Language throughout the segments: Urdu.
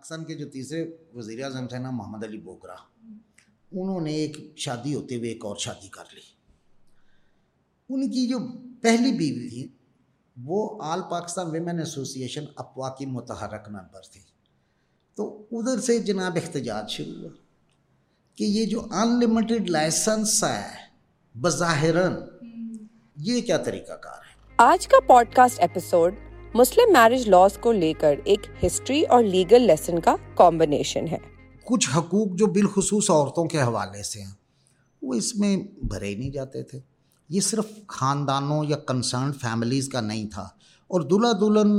پاکستان کے جو تیسرے وزیر اعظم تھے نا، محمد علی بوگرا انہوں نے ایک شادی ہوتے ہوئے ایک اور شادی کر لی۔ ان کی جو پہلی بیوی تھی، وہ آل پاکستان ویمن ایسوسیشن اپوا کی متحرک ممبر تھی۔ تو ادھر سے جناب احتجاج شروع ہوا کہ یہ جو ان لمیٹڈ لائسنس ہے، بظاہراً یہ کیا طریقہ کار ہے؟ آج کا podcast episode Muslim marriage laws کو لے کر ایک ہسٹری اور لیگل لیسن کا کمبینیشن ہے۔ کچھ حقوق جو بالخصوص عورتوں کے حوالے سے ہیں، وہ اس میں بھرے ہی نہیں جاتے تھے۔ یہ صرف خاندانوں یا کنسرن فیملیز کا نہیں تھا، اور دلہا دلہن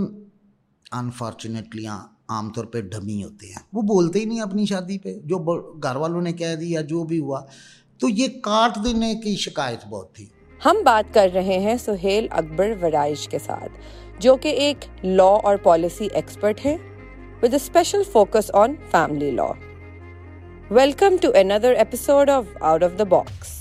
انفارچونیٹلی عام طور پہ ڈھمی ہوتے ہیں۔ وہ بولتے ہی نہیں اپنی شادی پہ، جو گھر والوں نے کہہ دیا، جو بھی ہوا۔ تو یہ کاٹ دینے کی شکایت بہت تھی۔ ہم بات کر رہے ہیں سہیل اکبر ورائش کے ساتھ، جو کہ ایک لا اور پالیسی ایکسپرٹ ہے with special focus on family law welcome to another episode of out of the box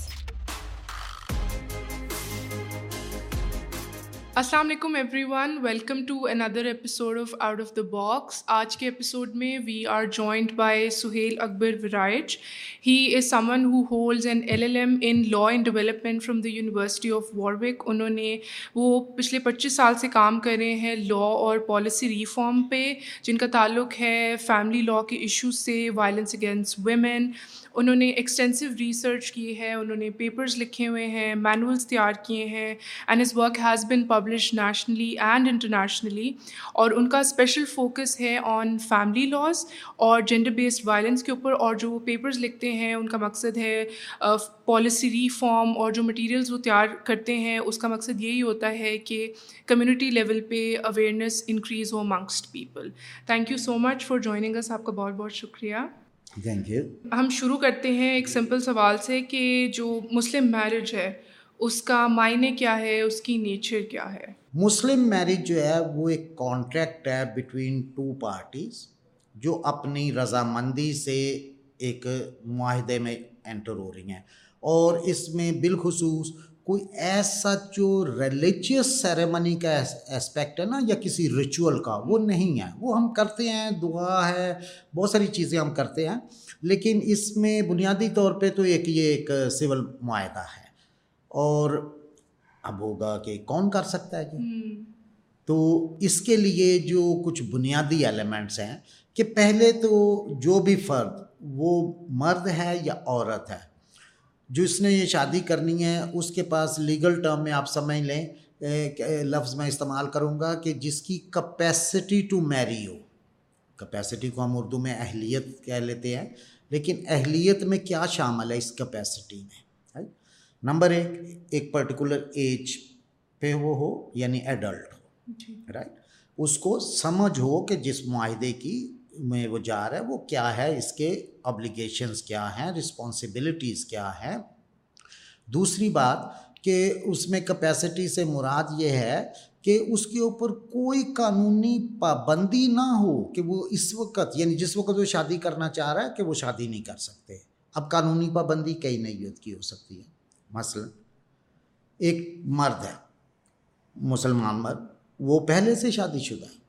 السلام علیکم everyone welcome to another episode of out of the box آج کے ایپیسوڈ میں we are joined by Sohail Akbar Warraich he is someone who holds an L L M in law and development from the university of Warwick انہوں نے وہ پچھلے پچیس سال سے کام کر رہے ہیں لا اور پالیسی ریفارم پہ، جن کا تعلق ہے فیملی لا کے ایشوز سے وائلنس اگینسٹ ویمن انہوں نے ایکسٹینسو ریسرچ کی ہے، انہوں نے پیپرز لکھے ہوئے ہیں مینولس تیار کیے ہیں and his work has been publish nationally and internationally اور ان کا اسپیشل فوکس ہے آن فیملی لاس اور جینڈر بیسڈ وائلنس کے اوپر، اور جو وہ پیپرز لکھتے ہیں، ان کا مقصد ہے پالیسی ریفارم اور جو مٹیریلز وہ تیار کرتے ہیں، اس کا مقصد یہی ہوتا ہے کہ کمیونٹی لیول پہ awareness increase who amongst people thank you so much for joining اس آپ کا بہت بہت شکریہ۔ تھینک یو ہم شروع کرتے ہیں ایک سمپل سوال سے کہ جو مسلم میرج ہے اس کا معنی کیا ہے؟ اس کی نیچر کیا ہے؟ مسلم میرج جو ہے وہ ایک کانٹریکٹ ہے بٹوین ٹو پارٹیز جو اپنی رضامندی سے ایک معاہدے میں انٹر ہو رہی ہیں۔ اور اس میں بالخصوص کوئی ایسا جو ریلیجیس سیریمنی کا اسپیکٹ ہے نا یا کسی ریچول کا وہ نہیں ہے۔ وہ ہم کرتے ہیں دعا ہے بہت ساری چیزیں ہم کرتے ہیں۔ لیکن اس میں بنیادی طور پہ تو ایک یہ ایک سول معاہدہ ہے۔ اور اب ہوگا کہ کون کر سکتا ہے جی؟ تو اس کے لیے جو کچھ بنیادی ایلیمنٹس ہیں کہ پہلے تو جو بھی فرد وہ مرد ہے یا عورت ہے۔ جس نے یہ شادی کرنی ہے اس کے پاس لیگل ٹرم میں آپ سمجھ لیں لفظ میں استعمال کروں گا کہ جس کی capacity to marry who. Capacity کو ہم اردو میں اہلیت کہہ لیتے ہیں لیکن اہلیت میں کیا شامل ہے اس کپیسٹی میں؟ نمبر ایک ایک پرٹیکولر ایج پہ وہ ہو یعنی ایڈلٹ ہو۔ رائٹ جی۔ اس کو سمجھ ہو کہ جس معاہدے کی میں وہ جا رہا ہے، وہ کیا ہے، اس کے ابلیگیشنس کیا ہیں رسپانسبلٹیز کیا ہیں۔ دوسری بات کہ اس میں کپیسٹی سے مراد یہ ہے کہ اس کے اوپر کوئی قانونی پابندی نہ ہو کہ وہ اس وقت یعنی جس وقت وہ شادی کرنا چاہ رہا ہے کہ وہ شادی نہیں کر سکتے۔ اب قانونی پابندی کئی نہیں کی ہو سکتی ہے۔ مثلا ایک مرد ہے، مسلمان مرد، وہ پہلے سے شادی شدہ ہے۔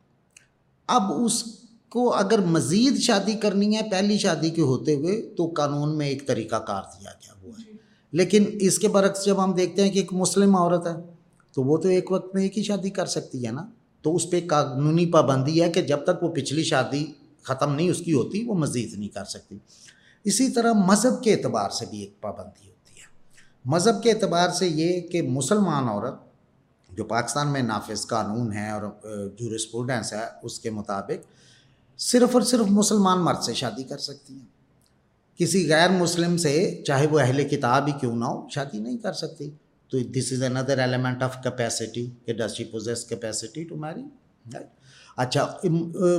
اب اس کو اگر مزید شادی کرنی ہے پہلی شادی کے ہوتے ہوئے، تو قانون میں ایک طریقہ کار دیا گیا ہوا ہے۔ لیکن اس کے برعکس جب ہم دیکھتے ہیں کہ ایک مسلم عورت ہے، تو وہ تو ایک وقت میں ایک ہی شادی کر سکتی ہے نا۔ تو اس پہ قانونی پابندی ہے کہ جب تک وہ پچھلی شادی ختم نہیں اس کی ہوتی، وہ مزید نہیں کر سکتی۔ اسی طرح مذہب کے اعتبار سے بھی ایک پابندی ہوتی ہے۔ مذہب کے اعتبار سے یہ کہ مسلمان عورت، جو پاکستان میں نافذ قانون ہے اور جو رسپوڈنس ہے، اس کے مطابق صرف اور صرف مسلمان مرد سے شادی کر سکتی ہیں۔ کسی غیر مسلم سے چاہے وہ اہل کتاب ہی کیوں نہ ہو، شادی نہیں کر سکتی۔ تو this is another element of capacity کہ does she possess capacity to marry اچھا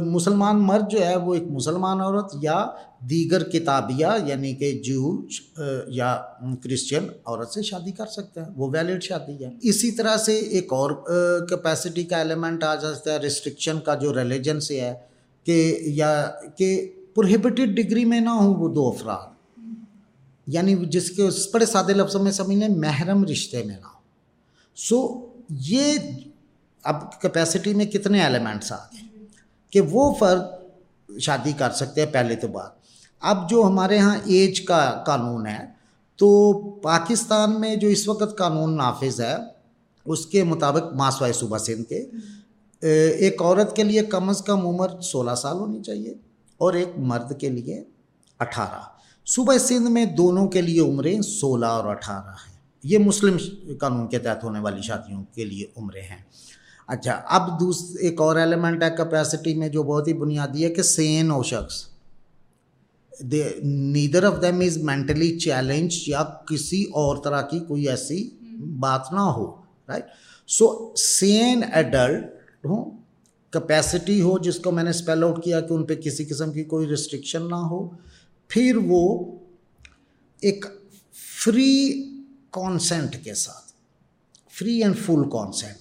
مسلمان مرد جو ہے، وہ ایک مسلمان عورت یا دیگر کتابیہ یعنی کہ جو یا کرسچن عورت سے شادی کر سکتے ہیں۔ وہ ویلڈ شادی ہے۔ اسی طرح سے ایک اور کیپیسٹی کا ایلیمنٹ آ جاتا ہے ریسٹرکشن کا جو ریلیجن سے ہے کہ یا کہ پروہیبٹیڈ ڈگری میں نہ ہوں وہ دو افراد۔ یعنی جس کے اس بڑے سادے لفظوں میں سمجھ لیں، محرم رشتے میں نہ ہو سو یہ اب کیپیسٹی میں کتنے ایلیمنٹس آ گئے کہ وہ فرد شادی کر سکتے ہیں پہلے تو بات اب جو ہمارے ہاں ایج کا قانون ہے، تو پاکستان میں جو اس وقت قانون نافذ ہے، اس کے مطابق ماسوائے صوبہ سندھ کے ایک عورت کے لیے کم از کم عمر سولہ سال ہونی چاہیے اور ایک مرد کے لیے اٹھارہ۔ صوبہ سندھ میں دونوں کے لیے عمریں سولہ اور اٹھارہ ہیں۔ یہ مسلم قانون کے تحت ہونے والی شادیوں کے لیے عمریں ہیں۔ اچھا اب دوس، ایک اور ایلیمنٹ ہے کیپیسٹی میں جو بہت ہی بنیادی ہے کہ سین ہو شخص۔ Neither of them is mentally challenged یا کسی اور طرح کی کوئی ایسی بات نہ ہو رائٹ سو سین ایڈلٹ ہوں کیپیسٹی ہو جس کو میں نے اسپیل آؤٹ کیا کہ ان پہ کسی قسم کی کوئی ریسٹرکشن نہ ہو، پھر وہ ایک فری کانسینٹ کے ساتھ فری اینڈ فل کانسینٹ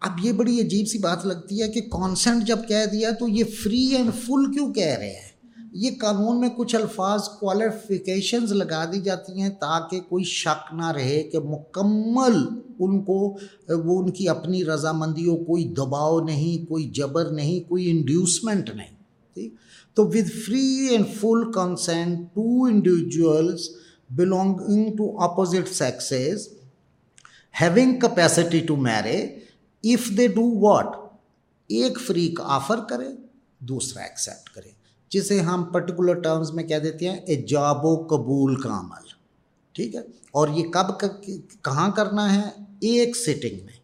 اب یہ بڑی عجیب سی بات لگتی ہے کہ کانسینٹ جب کہہ دیا تو یہ فری اینڈ فل کیوں کہہ رہے ہیں؟ یہ قانون میں کچھ الفاظ کوالیفیکیشنز لگا دی جاتی ہیں تاکہ کوئی شک نہ رہے کہ مکمل ان کو، وہ ان کی اپنی رضامندی ہو کوئی دباؤ نہیں، کوئی جبر نہیں، کوئی انڈیوسمنٹ نہیں، ٹھیک؟ تو with free and full consent to individuals belonging to opposite sexes having capacity to marry if they do what ایک فریق آفر کرے، دوسرا ایکسیپٹ کرے۔ جسے ہم پرٹیکولر ٹرمز میں کہہ دیتے ہیں ایجاب و قبول کا عمل، ٹھیک ہے؟ اور یہ کب کہاں کرنا ہے؟ ایک سٹنگ میں،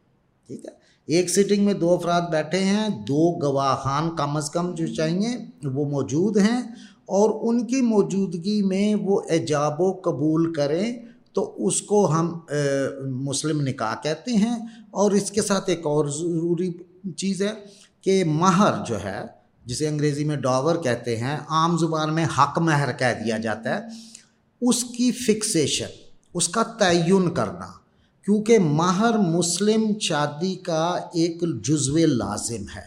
ٹھیک ہے؟ ایک سٹنگ میں دو افراد بیٹھے ہیں، دو گواہان کم از کم جو چاہیے وہ موجود ہیں اور ان کی موجودگی میں وہ ایجاب و قبول کریں تو اس کو ہم مسلم نکاح کہتے ہیں۔ اور اس کے ساتھ ایک اور ضروری چیز ہے کہ مہر جو ہے جسے انگریزی میں ڈاور کہتے ہیں، عام زبان میں حق مہر کہہ دیا جاتا ہے۔ اس کی فکسیشن اس کا تعین کرنا۔ کیونکہ مہر مسلم شادی کا ایک جزو لازم ہے۔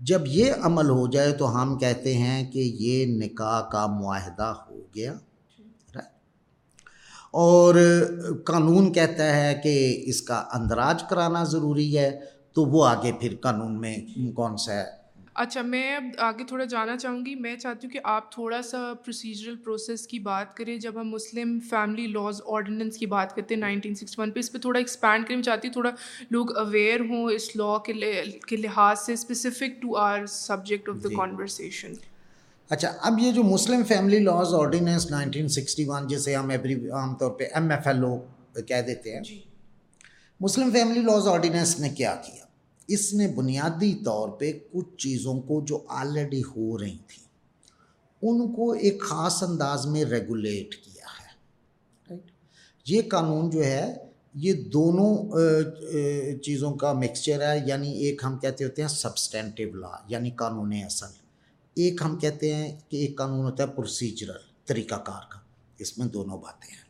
جب یہ عمل ہو جائے تو ہم کہتے ہیں کہ یہ نکاح کا معاہدہ ہو گیا۔ اور قانون کہتا ہے کہ اس کا اندراج کرانا ضروری ہے۔ تو وہ آگے پھر قانون میں کون سا اچھا میں اب آگے تھوڑا جانا چاہوں گی۔ میں چاہتی ہوں کہ آپ تھوڑا سا پروسیجرل پروسیس کی بات کریں۔ جب ہم مسلم فیملی لاز آرڈیننس کی بات کرتے ہیں نائنٹین سکسٹی ون پہ اس پہ تھوڑا ایکسپینڈ کریں۔ میں چاہتی ہوں تھوڑا لوگ اویئر ہوں اس لا کے لحاظ سے specific to our subject of the conversation اچھا اب یہ جو Muslim family laws ordinance nineteen sixty one جسے ہم ایوری عام طور پہ ایم ایف ایل او کہہ دیتے ہیں۔ مسلم فیملی لاز آرڈیننس نے کیا کیا؟ اس نے بنیادی طور پہ کچھ چیزوں کو جو آلریڈی ہو رہی تھیں، ان کو ایک خاص انداز میں ریگولیٹ کیا ہے۔ رائٹ یہ قانون جو ہے، یہ دونوں چیزوں کا مکسچر ہے یعنی ایک ہم کہتے ہوتے ہیں سبسٹینٹیو لا یعنی قانون اصل۔ ایک ہم کہتے ہیں کہ ایک قانون ہوتا ہے پروسیجرل طریقہ کار کا۔ اس میں دونوں باتیں ہیں۔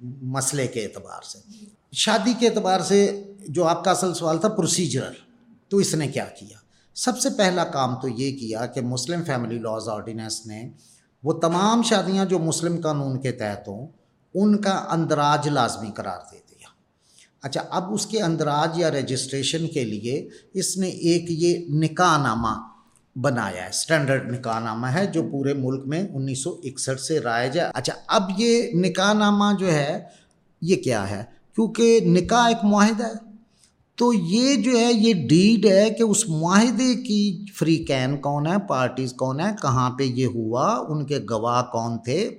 مسئلے کے اعتبار سے۔ شادی کے اعتبار سے جو آپ کا اصل سوال تھا پروسیجرل تو اس نے کیا کیا؟ سب سے پہلا کام تو یہ کیا کہ مسلم فیملی لاز آرڈیننس نے وہ تمام شادیاں جو مسلم قانون کے تحت ہوں ان کا اندراج لازمی قرار دے دیا۔ اچھا اب اس کے اندراج یا رجسٹریشن کے لیے اس نے ایک یہ نکاح نامہ بنایا ہے۔ اسٹینڈرڈ نکاح نامہ ہے جو پورے ملک میں انیس سو اکسٹھ سے رائج ہے۔ اچھا اب یہ نکاح نامہ جو ہے، یہ کیا ہے؟ کیونکہ نکاح ایک معاہدہ ہے۔ تو یہ جو ہے، یہ ڈیڈ ہے کہ اس معاہدے کی فری کین کون ہے؟ پارٹیز کون ہے کہاں پہ یہ ہوا؟ ان کے گواہ کون تھے؟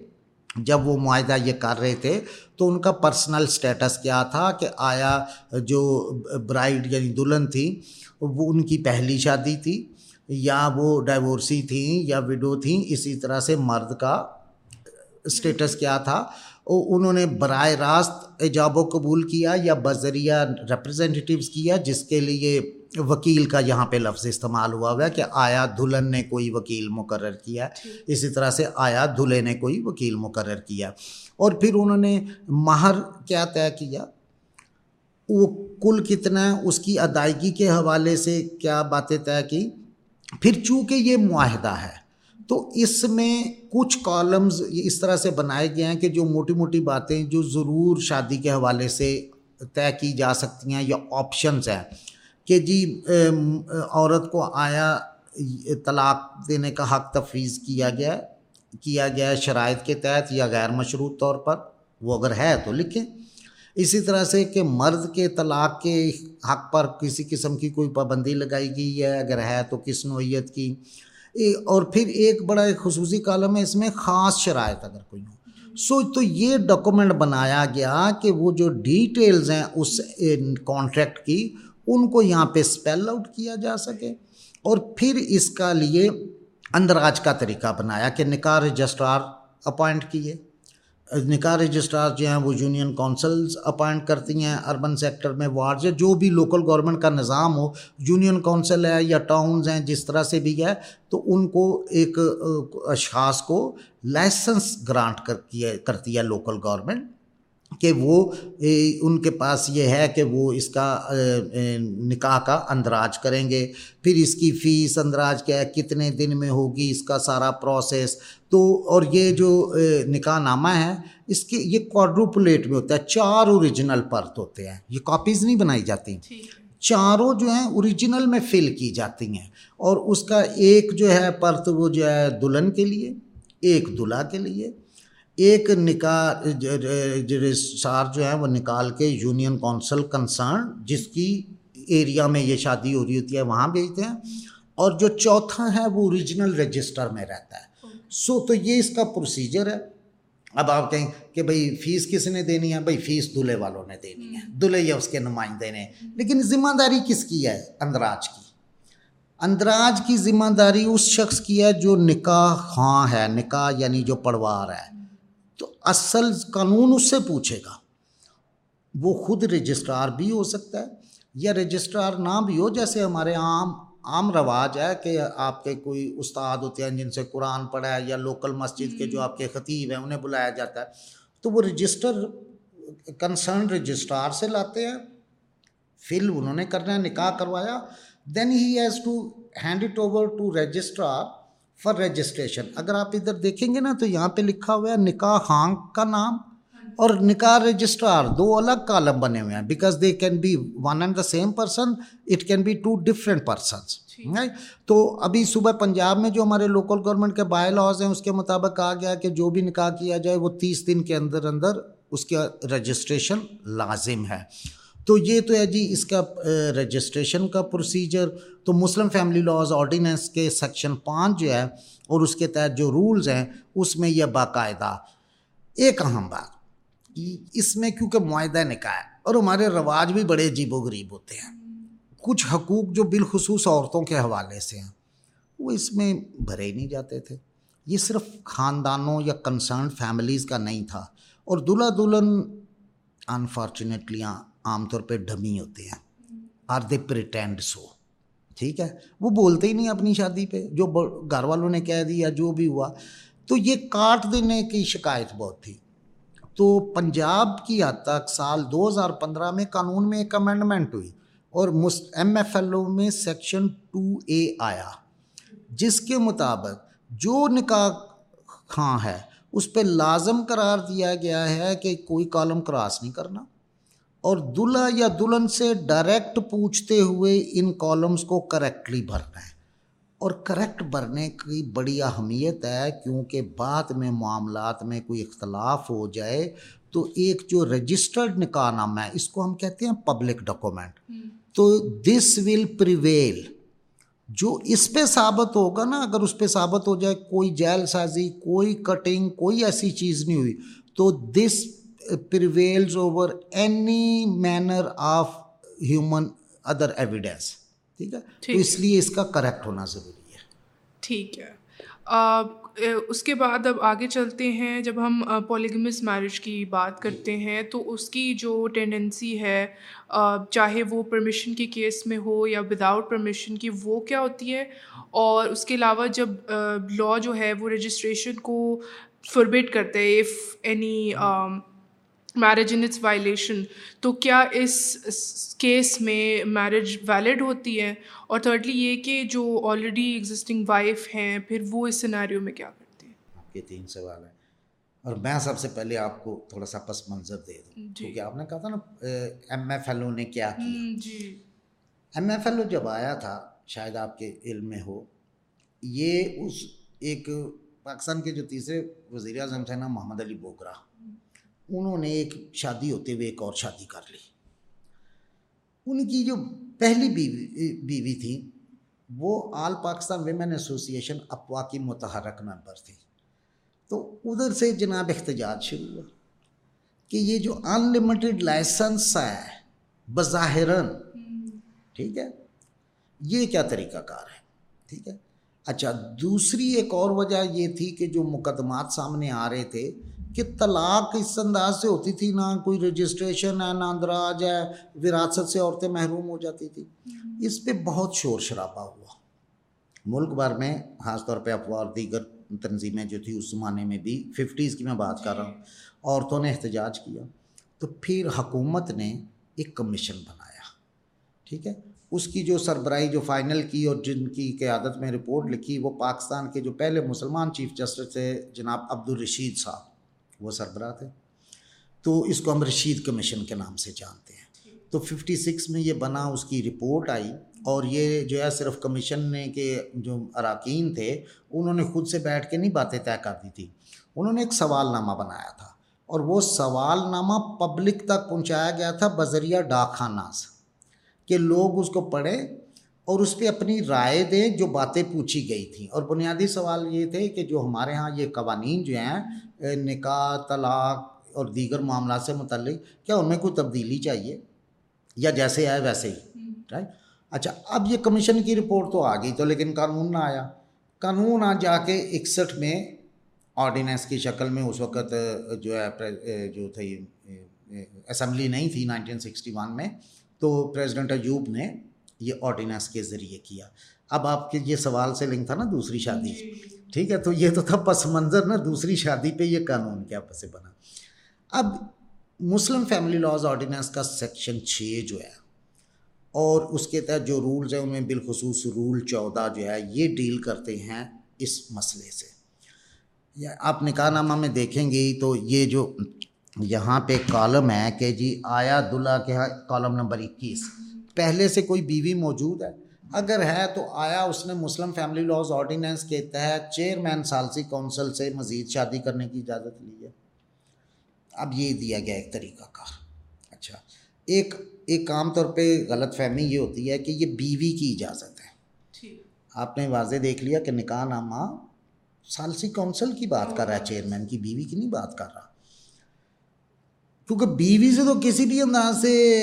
جب وہ معاہدہ یہ کر رہے تھے، تو ان کا پرسنل سٹیٹس کیا تھا کہ آیا جو برائڈ یعنی دلہن تھی، وہ ان کی پہلی شادی تھی۔ یا وہ ڈائیورسی تھیں یا وڈو تھیں اسی طرح سے مرد کا اسٹیٹس کیا تھا۔ انہوں نے براہ راست ایجاب و قبول کیا یا بذریعہ ریپرزینٹیوز کیا جس کے لیے وکیل کا یہاں پہ لفظ استعمال ہوا ہوا ہے کہ آیا دلہن نے کوئی وکیل مقرر کیا۔ اسی طرح سے آیا دلہے نے کوئی وکیل مقرر کیا۔ اور پھر انہوں نے مہر کیا طے کیا۔ وہ کل کتنا ہے اس کی ادائیگی کے حوالے سے کیا باتیں طے کی پھر چونکہ یہ معاہدہ ہے، تو اس میں کچھ کالمز اس طرح سے بنائے گئے ہیں کہ جو موٹی موٹی باتیں جو ضرور شادی کے حوالے سے طے کی جا سکتی ہیں یا آپشنز ہیں کہ جی عورت کو آیا، طلاق دینے کا حق تفویض کیا گیا کیا گیا ہے شرائط کے تحت یا غیر مشروط طور پر، وہ اگر ہے تو لکھیں۔ اسی طرح سے کہ مرد کے طلاق کے حق پر کسی قسم کی کوئی پابندی لگائی گئی ہے، اگر ہے تو کس نوعیت کی؟ اور پھر ایک بڑا ایک خصوصی کالم ہے، اس میں خاص شرائط اگر کوئی ہو۔ سو، تو یہ ڈاکومنٹ بنایا گیا کہ وہ جو ڈیٹیلز ہیں اس کانٹریکٹ کی، ان کو یہاں پہ اسپیل آؤٹ کیا جا سکے۔ اور پھر اس کا لیے اندراج کا طریقہ بنایا کہ نکاح رجسٹرار اپوائنٹ کیے۔ نکاح رجسٹرار جو ہیں وہ یونین کونسلز اپوائنٹ کرتی ہیں اربن سیکٹر میں وارڈز جو بھی لوکل گورنمنٹ کا نظام ہو یونین کونسل ہے یا ٹاؤنز ہیں، جس طرح سے بھی ہے، تو ان کو ایک اشخاص کو لائسنس گرانٹ کرتی ہے کرتی ہے لوکل گورنمنٹ کہ وہ ان کے پاس یہ ہے کہ وہ اس کا نکاح کا اندراج کریں گے۔ پھر اس کی فیس اندراج کیا ہے؟ کتنے دن میں ہوگی اس کا سارا پروسیس؟ تو اور یہ جو نکاح نامہ ہے اس کے یہ کوڈروپلیٹ میں ہوتا ہے چار اوریجنل پرت ہوتے ہیں۔ یہ کاپیز نہیں بنائی جاتی۔ چاروں جو ہیں اوریجنل میں فل کی جاتی ہیں۔ اور اس کا ایک جو ہے پرت وہ جو ہے دلہن کے لیے ایک دلہا کے لیے۔ ایک نکاح رجسٹرار جو ہیں وہ نکال کے یونین کونسل کنسرن، جس کی ایریا میں یہ شادی ہو رہی ہوتی ہے، وہاں بھیجتے ہیں۔ اور جو چوتھا ہے وہ اوریجنل رجسٹر میں رہتا ہے۔ سو تو یہ اس کا پروسیجر ہے۔ اب آپ کہیں کہ بھائی فیس کس نے دینی ہے؟ بھائی فیس دلہے والوں نے دینی ہے۔ دلہے یا اس کے نمائندے نے۔ لیکن ذمہ داری کس کی ہے؟ اندراج کی۔ اندراج کی ذمہ داری اس شخص کی ہے جو نکاح خواں ہے، نکاح یعنی جو پڑوار ہے۔ اصل قانون اس سے پوچھے گا۔ وہ خود رجسٹرار بھی ہو سکتا ہے یا رجسٹرار نہ بھی ہو جیسے ہمارے عام عام رواج ہے کہ آپ کے کوئی استاد ہوتے ہیں جن سے قرآن پڑھا ہے یا لوکل مسجد کے جو آپ کے خطیب ہیں انہیں بلایا جاتا ہے۔ تو وہ رجسٹر کنسرن رجسٹرار سے لاتے ہیں۔ فل انہوں نے کرنا ہے نکاح کروایا۔ Then he has to hand it over to registrar for registration اگر آپ ادھر دیکھیں گے نا تو یہاں پہ لکھا ہوا ہے نکاح خان کا نام اور نکاح رجسٹرار دو الگ کالم بنے ہوئے ہیں because they can be one and the same person it can be two different persons تو ابھی صبح پنجاب میں جو ہمارے لوکل گورنمنٹ کے بائی لاز ہیں اس کے مطابق کہا گیا کہ جو بھی نکاح کیا جائے وہ تیس دن کے اندر اندر اس کا رجسٹریشن لازم ہے۔ تو یہ تو ہے جی اس کا رجسٹریشن کا پروسیجر تو مسلم فیملی لاز آرڈیننس کے سیکشن پانچ جو ہے اور اس کے تحت جو رولز ہیں، اس میں یہ باقاعدہ۔ ایک اہم بات اس میں کیونکہ معاہدہ نکاح ہے اور ہمارے رواج بھی بڑے عجیب و غریب ہوتے ہیں۔ کچھ حقوق جو بالخصوص عورتوں کے حوالے سے ہیں، وہ اس میں بھرے ہی نہیں جاتے تھے۔ یہ صرف خاندانوں یا کنسرن فیملیز کا نہیں تھا اور دلہا دلہن انفارچونیٹلی عام طور پہ ڈمی ہوتے ہیں۔ آر دے پریٹینڈ سو ٹھیک ہے۔ وہ بولتے ہی نہیں اپنی شادی پہ۔ جو گھر والوں نے کہہ دیا، جو بھی ہوا۔ تو یہ کاٹ دینے کی شکایت بہت تھی۔ تو پنجاب کی حد تک سال دو ہزار پندرہ میں قانون میں ایک امینڈمنٹ ہوئی اور ایم ایف ایل او میں سیکشن ٹو اے آیا۔ جس کے مطابق جو نکاح خاں ہے، اس پہ لازم قرار دیا گیا ہے کہ کوئی کالم کراس نہیں کرنا۔ اور دلہا یا دلہن سے ڈائریکٹ پوچھتے ہوئے ان کالمز کو کریکٹلی بھرنا ہے اور کریکٹ بھرنے کی بڑی اہمیت ہے کیونکہ بعد میں معاملات میں کوئی اختلاف ہو جائے تو ایک جو رجسٹرڈ نکاح نامہ ہے اس کو ہم کہتے ہیں پبلک ڈاکومنٹ تو دس ول پریویل جو اس پہ ثابت ہوگا نا اگر اس پہ ثابت ہو جائے کوئی جیل سازی کوئی کٹنگ کوئی ایسی چیز نہیں ہوئی تو this prevails over any manner of human other evidence ٹھیک ہے تو اس لیے اس کا کریکٹ ہونا ضروری ہے ٹھیک ہے اس کے بعد اب آگے چلتے ہیں جب ہم پولیگمس میرج کی بات کرتے ہیں تو اس کی جو ٹینڈنسی ہے چاہے وہ پرمیشن کے کیس میں ہو یا وداؤٹ پرمیشن کی وہ کیا ہوتی ہے اور اس کے علاوہ جب لاء جو ہے وہ رجسٹریشن کو فربٹ کرتے ہیں if any marriage in its violation تو کیا اس کیس میں میرج ویلڈ ہوتی ہے? اور تھرڈلی یہ کہ جو آلریڈی ایگزسٹنگ وائف ہیں پھر وہ اس سیناریو میں کیا کرتے ہیں؟ آپ کے تین سوال ہیں۔ اور میں سب سے پہلے آپ کو تھوڑا سا پس منظر دے دوں۔ جی۔ کیونکہ آپ نے کہا تھا نا ایم ایف ایل او نے کیا کیا۔ جی۔ ایم ایف ایل او جب آیا تھا شاید آپ کے علم میں ہو یہ اس ایک پاکستان کے جو تیسرے وزیر اعظم تھے نا محمد علی بوگرا انہوں نے ایک شادی ہوتے ہوئے ایک اور شادی کر لی۔ ان کی جو پہلی بیوی بیوی تھی، وہ آل پاکستان ویمن ایسوسیشن اپوا کی متحرک ممبر تھی۔ تو ادھر سے جناب احتجاج شروع ہوا کہ یہ جو ان لمیٹڈ لائسنس ہے، بظاہراً، ٹھیک ہے، یہ کیا طریقہ کار ہے؟ ٹھیک ہے۔ اچھا دوسری ایک اور وجہ یہ تھی کہ جو مقدمات سامنے آ رہے تھے کہ طلاق اس انداز سے ہوتی تھی نہ کوئی رجسٹریشن ہے نہ اندراج ہے وراثت سے عورتیں محروم ہو جاتی تھی۔ اس پہ بہت شور شرابہ ہوا۔ ملک بھر میں خاص طور پہ افواہ اور دیگر تنظیمیں جو تھی اس زمانے میں بھی ففٹیز کی میں بات کر رہا ہوں عورتوں نے احتجاج کیا۔ تو پھر حکومت نے ایک کمیشن بنایا۔ ٹھیک ہے؟ اس کی جو سربراہی جو فائنل کی اور جن کی قیادت میں رپورٹ لکھی وہ پاکستان کے جو پہلے مسلمان چیف جسٹس تھے جناب عبد الرشید صاحب۔ وہ سربراہ تھے۔ تو اس کو ہم رشید کمیشن کے نام سے جانتے ہیں۔ تو ففٹی سکس میں یہ بنا، اس کی رپورٹ آئی اور یہ جو ہے صرف کمیشن نے کے جو اراکین تھے، انہوں نے خود سے بیٹھ کے نہیں باتیں طے کر دی تھی انہوں نے ایک سوال نامہ بنایا تھا اور وہ سوال نامہ پبلک تک پہنچایا گیا تھا بذریعہ ڈاک خانہ سے کہ لوگ اس کو پڑھیں اور اس پہ اپنی رائے دیں جو باتیں پوچھی گئی تھیں۔ اور بنیادی سوال یہ تھے کہ جو ہمارے ہاں یہ قوانین جو ہیں، نکاح، طلاق اور دیگر معاملات سے متعلق، کیا ان میں کوئی تبدیلی چاہیے؟ یا جیسے آئے ویسے ہی رائٹ اچھا اب یہ کمیشن کی رپورٹ تو آ گئی تو لیکن قانون نہ آیا۔ قانون آ جا کے اکسٹھ میں آرڈیننس کی شکل میں اس وقت جو ہے جو تھی اسمبلی نہیں تھی نائنٹین سکسٹی ون میں، تو پریزیڈنٹ ایوب نے یہ آرڈیننس کے ذریعے کیا۔ اب آپ کے یہ سوال سے لنک تھا نا دوسری شادی۔ ٹھیک ہے تو یہ تو تھا پس منظر نا دوسری شادی پہ یہ قانون کیا پسے بنا۔ اب مسلم فیملی لاز آرڈیننس کا سیکشن چھ جو ہے اور اس کے تحت جو رولز ہیں ان میں بالخصوص رول چودہ جو ہے یہ ڈیل کرتے ہیں اس مسئلے سے۔ آپ نکاح نامہ میں دیکھیں گے تو یہ جو یہاں پہ کالم ہے کہ جی آیا دلہا کے کالم نمبر اکیس۔ پہلے سے کوئی بیوی موجود ہے۔ اگر ہے تو آیا اس نے مسلم فیملی لاز آرڈیننس کے تحت چیئرمین سالسی کونسل سے مزید شادی کرنے کی اجازت لی ہے۔ اب یہ دیا گیا ایک طریقہ کار۔ اچھا ایک ایک عام طور پہ غلط فہمی یہ ہوتی ہے کہ یہ بیوی کی اجازت ہے۔ آپ نے واضح دیکھ لیا کہ نکاح نامہ سالسی کونسل کی بات کر رہا ہے چیئرمین کی بیوی کی نہیں بات کر رہا۔ کیونکہ بیوی سے تو کسی بھی انداز سے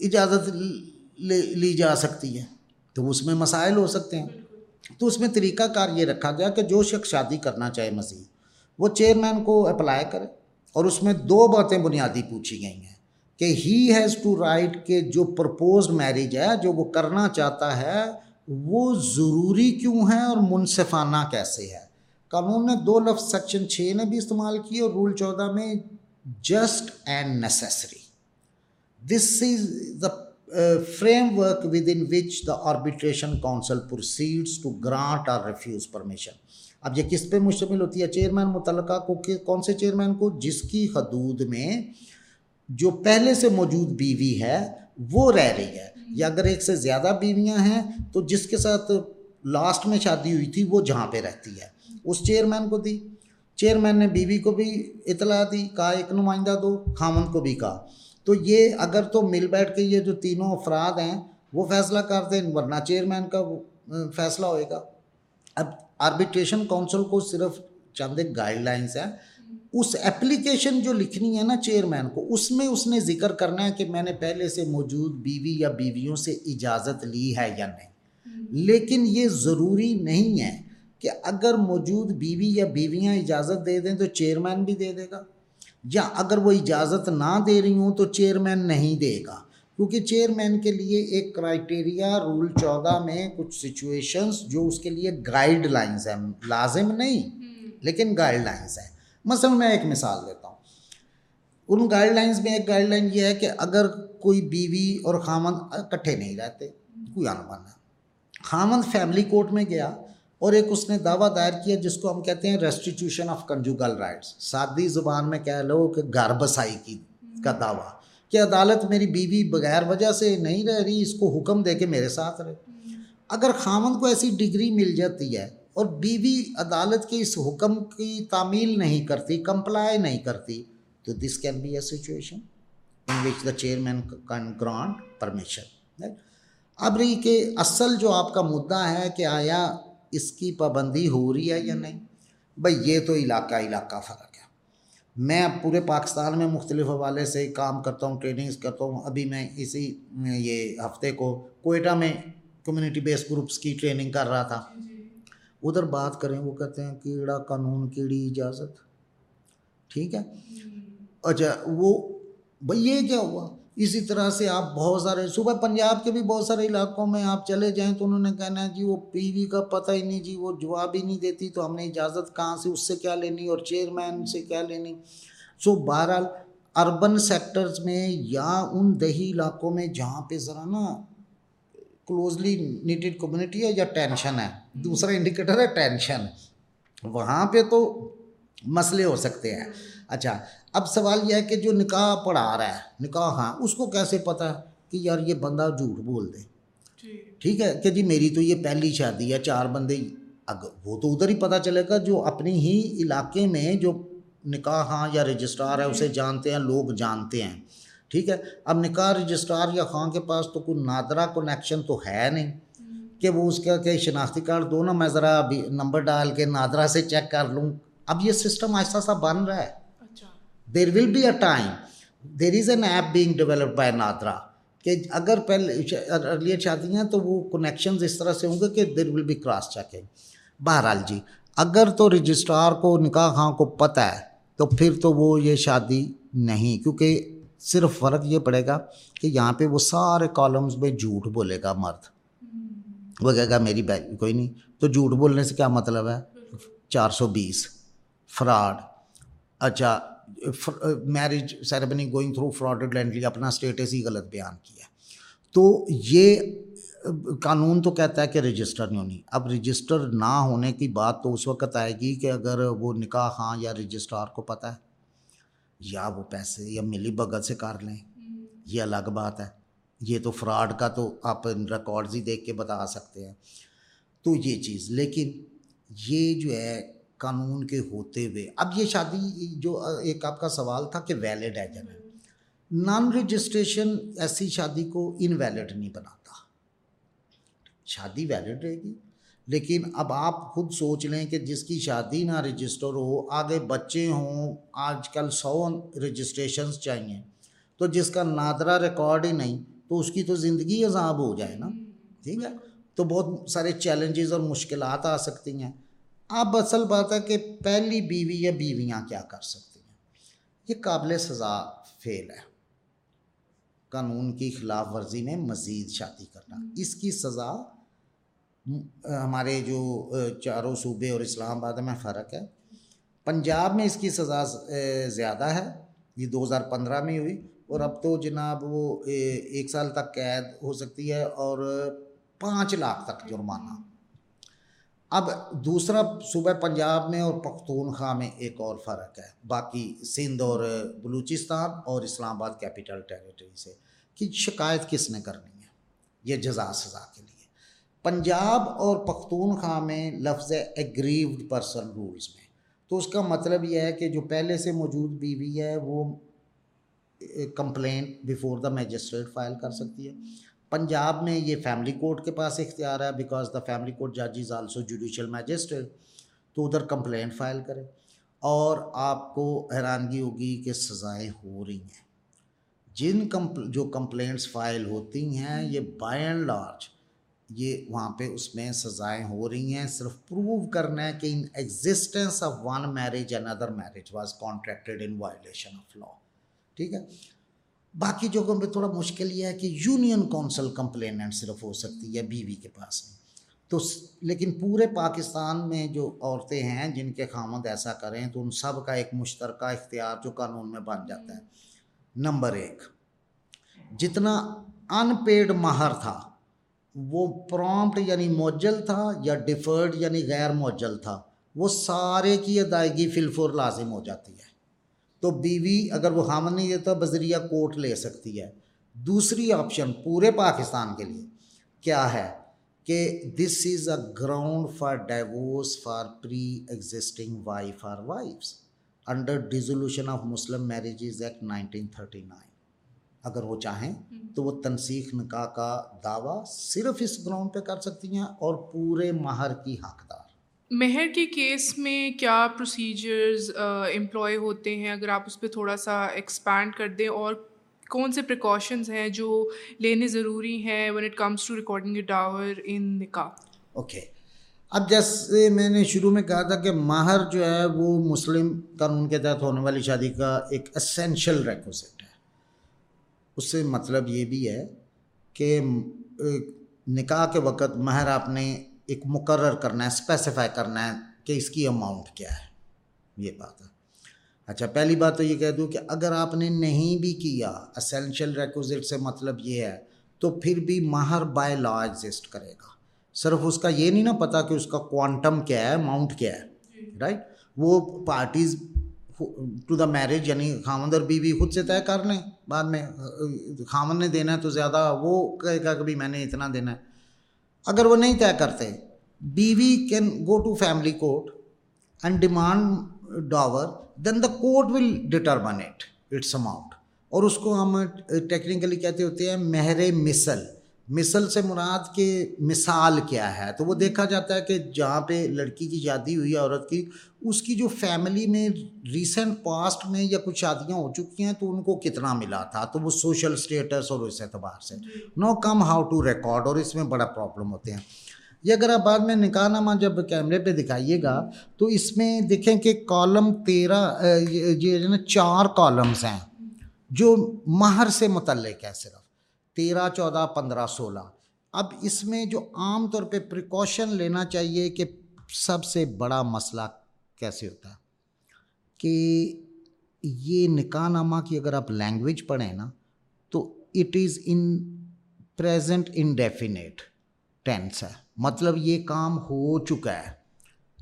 اجازت لی جا سکتی ہے تو اس میں مسائل ہو سکتے ہیں۔ تو اس میں طریقہ کار یہ رکھا گیا کہ جو شخص شادی کرنا چاہے مزید وہ چیئرمین کو اپلائی کرے۔ اور اس میں دو باتیں بنیادی پوچھی گئی ہیں کہ ہی ہیز ٹو رائٹ کہ جو پرپوزڈ میرج ہے، جو وہ کرنا چاہتا ہے، وہ ضروری کیوں ہے اور منصفانہ کیسے ہے۔ قانون نے دو لفظ سیکشن چھ نے بھی استعمال کی اور رول چودہ میں just and necessary this is the framework within which the arbitration council proceeds to grant or refuse permission اب یہ کس پہ مشتمل ہوتی ہے؟ چیئرمین متعلقہ کو کون سے چیئرمین کو؟ جس کی حدود میں جو پہلے سے موجود بیوی ہے، وہ رہ رہی ہے۔ یا اگر ایک سے زیادہ بیویاں ہیں، تو جس کے ساتھ لاسٹ میں شادی ہوئی تھی، وہ جہاں پہ رہتی ہے۔ اس چیئرمین کو دی۔ چیئرمین نے بیوی کو بھی اطلاع دی، کہا، ایک نمائندہ دو خامن کو بھی کہا۔ تو یہ اگر تو مل بیٹھ کے یہ جو تینوں افراد ہیں، وہ فیصلہ کر دیں ورنہ چیئرمین کا فیصلہ ہوئے گا۔ اب آربیٹریشن کونسل کو صرف چند ایک گائیڈ لائنس ہیں۔ اس اپلیکیشن جو لکھنی ہے نا چیئرمین کو، اس میں اس نے ذکر کرنا ہے کہ میں نے پہلے سے موجود بیوی یا بیویوں سے اجازت لی ہے یا نہیں۔ لیکن یہ ضروری نہیں ہے کہ اگر موجود بیوی یا بیویاں اجازت دے دیں تو چیئرمین بھی دے دے گا۔ یا اگر وہ اجازت نہ دے رہی ہوں تو چیئرمین نہیں دے گا۔ کیونکہ چیئرمین کے لیے ایک کرائٹیریا رول چودہ میں کچھ سچویشنس جو اس کے لیے گائیڈ لائنس ہیں لازم نہیں لیکن گائیڈ لائنس ہیں۔ مثلا میں ایک مثال دیتا ہوں۔ ان گائیڈ لائنس میں ایک گائیڈ لائن یہ ہے کہ اگر کوئی بیوی اور خامند اکٹھے نہیں رہتے کوئی انومان ہے۔ خامند فیملی کورٹ میں گیا اور ایک اس نے دعویٰ دائر کیا جس کو ہم کہتے ہیں ریسٹیٹیوشن آف کنجوگل رائٹس سادی زبان میں کہہ لو کہ گھر بسائی کی کا دعویٰ۔ کہ عدالت میری بیوی بغیر وجہ سے نہیں رہ رہی، اس کو حکم دے کے میرے ساتھ رہے۔ اگر خامن کو ایسی ڈگری مل جاتی ہے اور بیوی عدالت کے اس حکم کی تعمیل نہیں کرتی کمپلائی نہیں کرتی، تو this can be a situation in which the chairman can grant permission اب رہی کہ اصل جو آپ کا مدعا ہے کہ آیا اس کی پابندی ہو رہی ہے یا نہیں؟ بھائی یہ تو علاقہ علاقہ فرق ہے۔ میں اب پورے پاکستان میں مختلف حوالے سے کام کرتا ہوں ٹریننگز کرتا ہوں۔ ابھی میں اسی یہ ہفتے کو کوئٹہ میں کمیونٹی بیس گروپس کی ٹریننگ کر رہا تھا۔ ادھر بات کریں وہ کہتے ہیں کیڑا قانون کیڑی اجازت۔ ٹھیک ہے؟ اچھا وہ بھائی یہ کیا ہوا؟ اسی طرح سے آپ بہت سارے، صبح پنجاب کے بھی بہت سارے علاقوں میں آپ چلے جائیں تو انہوں نے کہنا ہے جی وہ پی وی کا پتہ ہی نہیں جی وہ جواب ہی نہیں دیتی، تو ہم نے اجازت کہاں سے، اس سے کیا لینی اور چیئرمین سے کیا لینی؟ سو بہرحال اربن سیکٹرز میں یا ان دیہی علاقوں میں جہاں پہ ذرا نا کلوزلی نیٹڈ کمیونٹی ہے یا ٹینشن ہے، دوسرا انڈیکیٹر ہے ٹینشن وہاں پہ تو مسئلے ہو سکتے ہیں۔ اچھا اب سوال یہ ہے کہ جو نکاح پڑھا رہا ہے نکاح ہاں اس کو کیسے پتا کہ یار یہ بندہ جھوٹ بول دے؟ جی۔ ٹھیک ہے کہ جی میری تو یہ پہلی شادی ہے چار بندے اگر وہ تو ادھر ہی پتہ چلے گا جو اپنی ہی علاقے میں جو نکاح ہاں یا رجسٹرار ہے اسے جانتے ہیں لوگ جانتے ہیں ٹھیک ہے؟ اب نکاح رجسٹرار یا خاں کے پاس تو کوئی نادرا کنیکشن تو ہے نہیں۔ کہ وہ اس کا کہ شناختی کارڈ دو نا میں ذرا ابھی نمبر ڈال کے نادرا سے چیک کر لوں۔ اب یہ سسٹم ایسا سا بن رہا ہے۔ There will be a time there is an app being develop by NADRA کہ اگر پہلے ارلیئر شادیاں تو وہ کنیکشنز اس طرح سے ہوں گے کہ there will be cross checking بہرحال جی اگر تو رجسٹرار کو، نکاح خاں کو پتہ ہے، تو پھر تو وہ یہ شادی نہیں، کیونکہ صرف فرق یہ پڑے گا کہ یہاں پہ وہ سارے کالمز میں جھوٹ بولے گا مرد۔ وہ کہے گا میری بیگ کوئی نہیں، تو جھوٹ بولنے سے کیا مطلب ہے؟ چار سو بیس۔ فراڈ۔ اچھا marriage ceremony going through fraudulently اپنا اسٹیٹس ہی غلط بیان کیا۔ تو یہ قانون تو کہتا ہے کہ رجسٹر نہیں ہونی۔ اب رجسٹر نہ ہونے کی بات تو اس وقت آئے گی کہ اگر وہ نکاح خاں یا رجسٹرار کو پتہ ہے یا وہ پیسے یا ملی بغل سے کر لیں۔ یہ الگ بات ہے۔ یہ تو فراڈ کا تو آپ ریکارڈز ہی دیکھ کے بتا سکتے ہیں۔ تو یہ چیز لیکن یہ جو ہے قانون کے ہوتے ہوئے۔ اب یہ شادی جو ایک آپ کا سوال تھا کہ ویلڈ ہے جنرل نان رجسٹریشن ایسی شادی کو انویلڈ نہیں بناتا۔ شادی ویلڈ رہے گی۔ لیکن اب آپ خود سوچ لیں کہ جس کی شادی نہ رجسٹر ہو، آگے بچے ہوں، آج کل سو رجسٹریشنز چاہیے۔ تو جس کا نادرہ ریکارڈ ہی نہیں، تو اس کی تو زندگی عذاب ہو جائے نا۔ ٹھیک ہے؟ تو بہت سارے چیلنجز اور مشکلات آ سکتی ہیں۔ اب اصل بات ہے کہ پہلی بیوی یا بیویاں کیا کر سکتی ہیں؟ یہ قابل سزا فیل ہے۔ قانون کی خلاف ورزی میں مزید شادی کرنا۔ اس کی سزا، ہمارے جو چاروں صوبے اور اسلام آباد میں فرق ہے۔ پنجاب میں اس کی سزا زیادہ ہے۔ یہ دو ہزار پندرہ میں ہوئی اور اب تو جناب وہ ایک سال تک قید ہو سکتی ہے اور پانچ لاکھ تک جرمانہ۔ اب دوسرا صوبہ پنجاب میں اور پختونخوا میں ایک اور فرق ہے۔ باقی سندھ اور بلوچستان اور اسلام آباد کیپٹل ٹیریٹری سے کہ شکایت کس نے کرنی ہے؟ یہ جزا سزا کے لیے۔ پنجاب اور پختونخوا میں لفظ ایگریوڈ پرسن رولز میں۔ تو اس کا مطلب یہ ہے کہ جو پہلے سے موجود بیوی ہے وہ complaint before the magistrate file کر سکتی ہے۔ پنجاب میں یہ فیملی کورٹ کے پاس اختیار ہے بیکاز دا فیملی کورٹ جج از آلسو جوڈیشل میجسٹریٹ تو ادھر کمپلینٹ فائل کرے اور آپ کو حیرانگی ہوگی کہ سزائیں ہو رہی ہیں۔ جن کمپل جو کمپلینٹس فائل ہوتی ہیں، یہ بائی اینڈ لارج یہ وہاں پہ اس میں سزائیں ہو رہی ہیں۔ صرف پروو کرنا ہے کہ in existence of one marriage and other marriage was contracted in violation of law ٹھیک ہے؟ باقی جگہوں پہ تھوڑا مشکل یہ ہے کہ یونین کونسل کمپلیننٹ صرف ہو سکتی ہے بیوی کے پاس۔ میں تو لیکن پورے پاکستان میں جو عورتیں ہیں، جن کے خامد ایسا کریں تو ان سب کا ایک مشترکہ اختیار جو قانون میں بن جاتا ہے۔ نمبر ایک، جتنا ان پیڈ مہر تھا، وہ پرومپٹ یعنی موجل تھا یا ڈیفرڈ یعنی غیر موجل تھا، وہ سارے کی ادائیگی فلفور لازم ہو جاتی ہے۔ تو بیوی اگر وہ خامن نہیں دیتا، بذریعہ کورٹ لے سکتی ہے۔ دوسری آپشن پورے پاکستان کے لیے کیا ہے کہ this is a ground for divorce for pre existing wife or wives under dissolution of Muslim marriages act nineteen thirty nine اگر وہ چاہیں تو وہ تنسیخ نکاح کا دعویٰ صرف اس گراؤنڈ پہ کر سکتی ہیں اور پورے مہر کی حقدار مہر کے کیس میں کیا پروسیجرز امپلائی ہوتے ہیں؟ اگر آپ اس پہ تھوڑا سا ایکسپینڈ کر دیں، اور کون سے پریکاشنز ہیں جو لینے ضروری ہیں when it comes to recording a dower in nikah okay اب جیسے میں نے شروع میں کہا تھا کہ ماہر جو ہے وہ مسلم قانون کے تحت ہونے والی شادی کا ایک اسینشل ریکوزٹ ہے۔ اس سے مطلب یہ بھی ہے کہ نکاح کے وقت مہر آپ نے ایک مقرر کرنا ہے اسپیسیفائی کرنا ہے کہ اس کی اماؤنٹ کیا ہے۔ یہ بات ہے۔ اچھا پہلی بات تو یہ کہہ دوں کہ اگر آپ نے نہیں بھی کیا اسینشیل ریکوزٹ سے مطلب یہ ہے، تو پھر بھی ماہر بائی لا ایگزسٹ کرے گا۔ صرف اس کا یہ نہیں نا پتا کہ اس کا کوانٹم کیا ہے اماؤنٹ کیا ہے۔ رائٹ وہ پارٹیز ٹو دا میرج یعنی خامد اور بیوی خود سے طے کر لیں۔ بعد میں خامن نے دینا ہے تو زیادہ وہ کہے گا کہ بھی میں نے اتنا دینا ہے۔ اگر وہ نہیں طے کرتے، بیوی can go to family court and demand dower then the court will determine it its amount اور اس کو ہم ٹیکنیکلی کہتے ہوتے ہیں مہر مثل. مثل سے مراد کے مثال کیا ہے؟ تو وہ دیکھا جاتا ہے کہ جہاں پہ لڑکی کی شادی ہوئی ہے عورت کی اس کی جو فیملی میں ریسنٹ پاسٹ میں یا کچھ شادیاں ہو چکی ہیں تو ان کو کتنا ملا تھا؟ تو وہ سوشل اسٹیٹس اور اس اعتبار سے۔ Now come how to record اور اس میں بڑا پرابلم ہوتے ہیں۔ یہ اگر آپ بعد میں نکاح نامہ جب کیمرے پہ دکھائیے گا تو اس میں دیکھیں کہ کالم تیرہ یہ نا چار کالمز ہیں جو مہر سے متعلق ہے صرف۔ تیرہ، چودہ، پندرہ، سولہ۔ اب اس میں جو عام طور پہ پریکاشن لینا چاہیے کہ سب سے بڑا مسئلہ کیسے ہوتا ہے؟ کہ یہ نکاح نامہ کی اگر آپ لینگویج پڑھیں نا، تو it is in present indefinite tense ہے۔ مطلب یہ کام ہو چکا ہے۔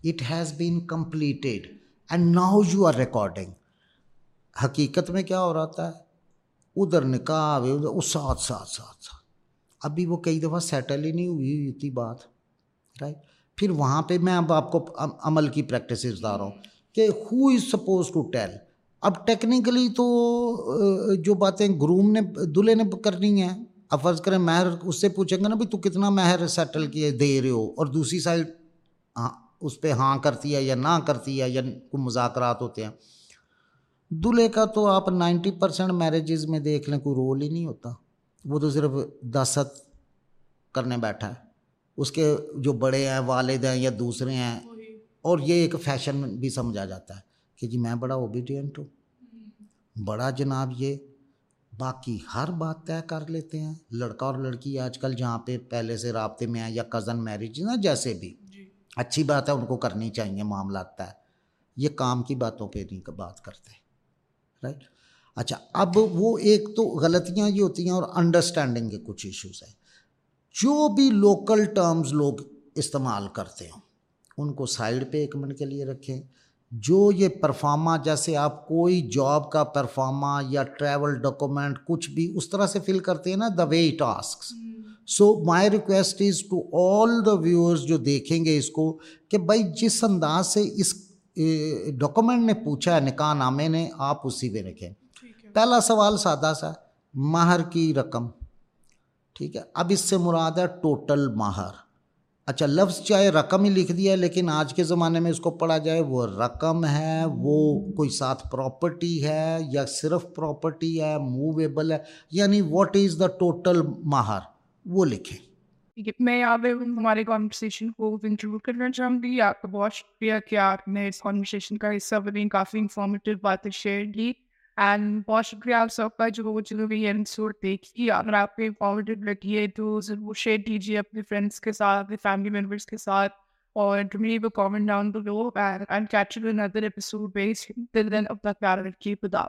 It has been completed and now you are recording حقیقت میں کیا ہو رہا تھا؟ ادھر نکاح ادھر ساتھ ساتھ ساتھ ساتھ۔ ابھی وہ کئی دفعہ سیٹل ہی نہیں ہوئی تھی بات رائٹ پھر وہاں پہ میں اب آپ کو عمل کی پریکٹس بتا رہا ہوں کہ who is suppose to tell اب ٹیکنیکلی تو جو باتیں گروم نے، دلہے نے کرنی ہیں، اب فرض کریں مہر، اس سے پوچھیں گے نا بھائی تو کتنا مہر سیٹل کیے، دے رہے ہو؟ اور دوسری سائڈ ہاں اس پہ ہاں کرتی ہے یا نہ کرتی ہے یا کوئی مذاکرات ہوتے ہیں۔ دلہے کا تو آپ نائنٹی پرسینٹ میریجز میں دیکھ لیں کوئی رول ہی نہیں ہوتا۔ وہ تو صرف دست کرنے بیٹھا ہے۔ اس کے جو بڑے ہیں والد ہیں یا دوسرے ہیں اور یہ ایک فیشن بھی سمجھا جاتا ہے کہ جی میں بڑا اوبیڈینٹ ہوں۔ بڑا جناب یہ۔ باقی ہر بات طے کر لیتے ہیں۔ لڑکا اور لڑکی آج کل جہاں پہ پہلے سے رابطے میں ہیں یا کزن میرج نا جیسے بھی۔ جی۔ اچھی بات ہے ان کو کرنی چاہیے معاملات طے۔ یہ کام کی باتوں پہ نہیں بات کرتے۔ رائٹ اچھا اب وہ ایک تو غلطیاں یہ ہوتی ہیں اور انڈرسٹینڈنگ کے کچھ ایشوز ہیں۔ جو بھی لوکل ٹرمز لوگ استعمال کرتے ہوں، ان کو سائڈ پہ ایک منٹ کے لیے رکھیں۔ جو یہ پرفارما جیسے آپ کوئی جاب کا پرفارما یا ٹریول ڈاکومنٹ کچھ بھی اس طرح سے فل کرتے ہیں نا the way task so my request is to all the viewers جو دیکھیں گے اس کو، کہ بھائی جس انداز سے اس ڈاکومنٹ نے پوچھا ہے، نکاح نامے نے، آپ اسی پہ رکھیں۔ پہلا سوال سادہ سا، ماہر کی رقم۔ ٹھیک ہے، اب اس سے مراد ہے ٹوٹل ماہر۔ اچھا لفظ چاہے رقم ہی لکھ دیا، لیکن آج کے زمانے میں اس کو پڑھا جائے وہ رقم ہے، وہ کوئی ساتھ پراپرٹی ہے یا صرف پراپرٹی ہے موویبل ہے یعنی واٹ از دا ٹوٹل ماہر؟ وہ لکھیں۔ میں یہاں پہ ہمارے کانورسیشن کو انکلوڈ کرنا چاہوں گی۔ آپ کا بہت شکریہ کہ آپ نے اس کانورسیشن کا حصہ بنی کافی انفارمیٹیو باتیں شیئر کی۔ اینڈ بہت شکریہ آپ سب کا جو چلو بھی ایپیسوڈ دیکھیے اگر آپ کو انفارمیٹیو لگی ہے تو ضرور شیئر کیجیے اپنے فرینڈس کے ساتھ، اپنے فیملی ممبرس کے ساتھ۔ اور ڈمی وہ comment down below and catch you another episode بیس دل دن اپنا پیار رکھیے خدا